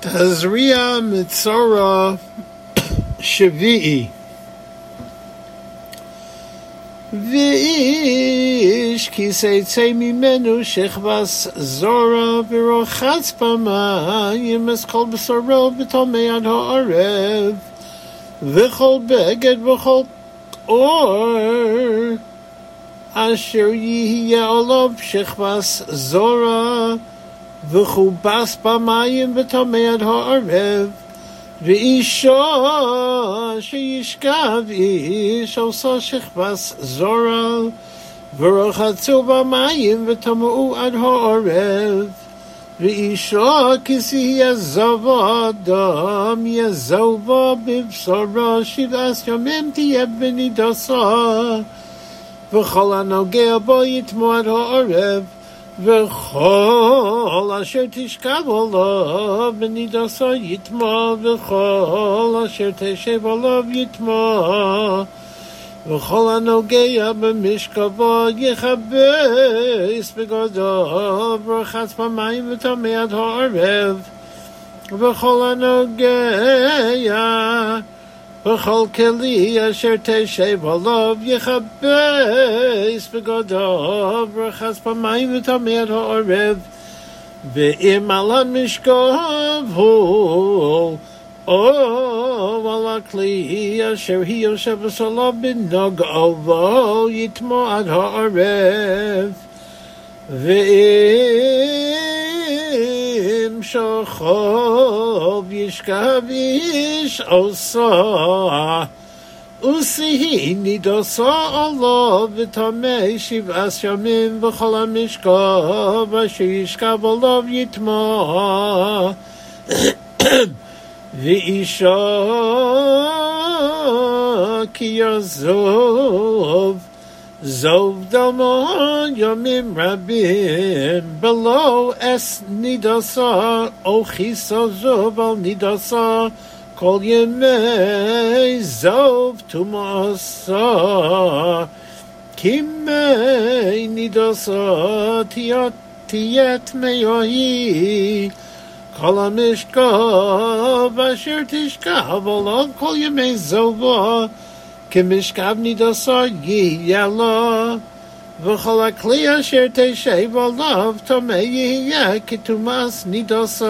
תזריע מצורע שביעי. ואיש כיסא ממנו שכבס זורה ורוחץ במים אז כל בשרו בטמא עד הערב וכל בגד וכל אור אשר יהיה עליו שכבס זורה וכובס במים בטמא עד הערב ואישו שישכב איש עושה שכבס זורה ורחצו במים וטמאו עד העורב ואישו כסי יזבו אדם יזבו בבשרו שבעס ימים תהיה בנידסה וכל הנוגע בו יטמו עד העורב וכל אשר תשכב עליו בנידסו יטמע וכל אשר תשב עליו יטמע וכל הנוגע במשכבו יכבס בגודו ורחץ במים וטמא עד הערב וכל הנוגע וכל כלי אשר תשב עליו יכבס בגודו ורחץ במים וטמא עד הערב ואם על המשכב הוא או על הכלי אשר היא יושבת עליו בנוגעו בו יטמע עד הערב ואם שוכב ישכב איש עושה ושהי נידוסו עליו וטמא שבעס ימים בכל המשכב אשר ישכב עליו יטמע ואישה כי יעזוב Zoldamon Yomim rabin below Es Nidasa Ochisa Zobal Nidasa Kol Yemei Zov Tumasa Kimei Nidasa Tiat tiat Meyohi Kol Amishka Basher Tishka Havolov Kol Yemei Zovah כל ימי זובו כמשכב נידסו יהיה לו וכל הכלי אשר תשב עליו טמא יהיה כתומאס נידסו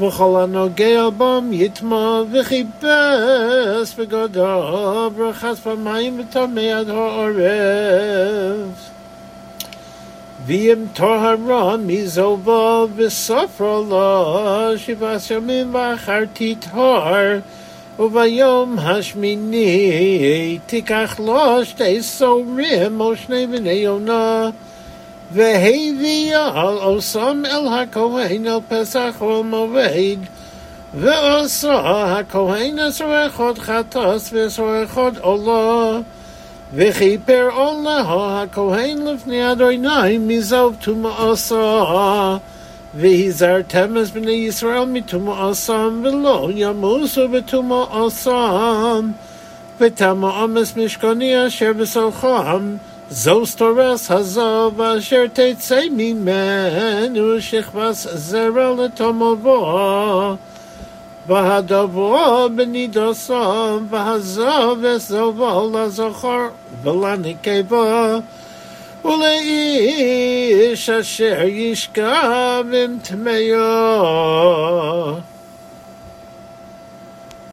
וכל הנוגע בם יטמע וכיבס בגודו ורחץ במים וטמא עד העורב ואם טהרה מזובה וספרה לו שבעת ימים ואחר תטהר וביום השמיני תיקח לו שתי סורים או שני בני יונה והביאה על עושם אל הכהן אל פסח ולמועד ועושה הכהן עשר אחד חטס ועשר אחד עולה וכיפר עולה הכהן לפני אדוני מזוב טומאסה והזהרתם אז בני ישראל מטומאסם ולא ימוסו בטומאסם ותמה עמס משכני אשר בסלחם זו סטורס הזוב אשר תצא ממנו שכבס זרע לתומבו והדבו בנידוסם והזוב וסובו לזכר ולנקבה ולאיש Ish asher yishka b'mtmeyo.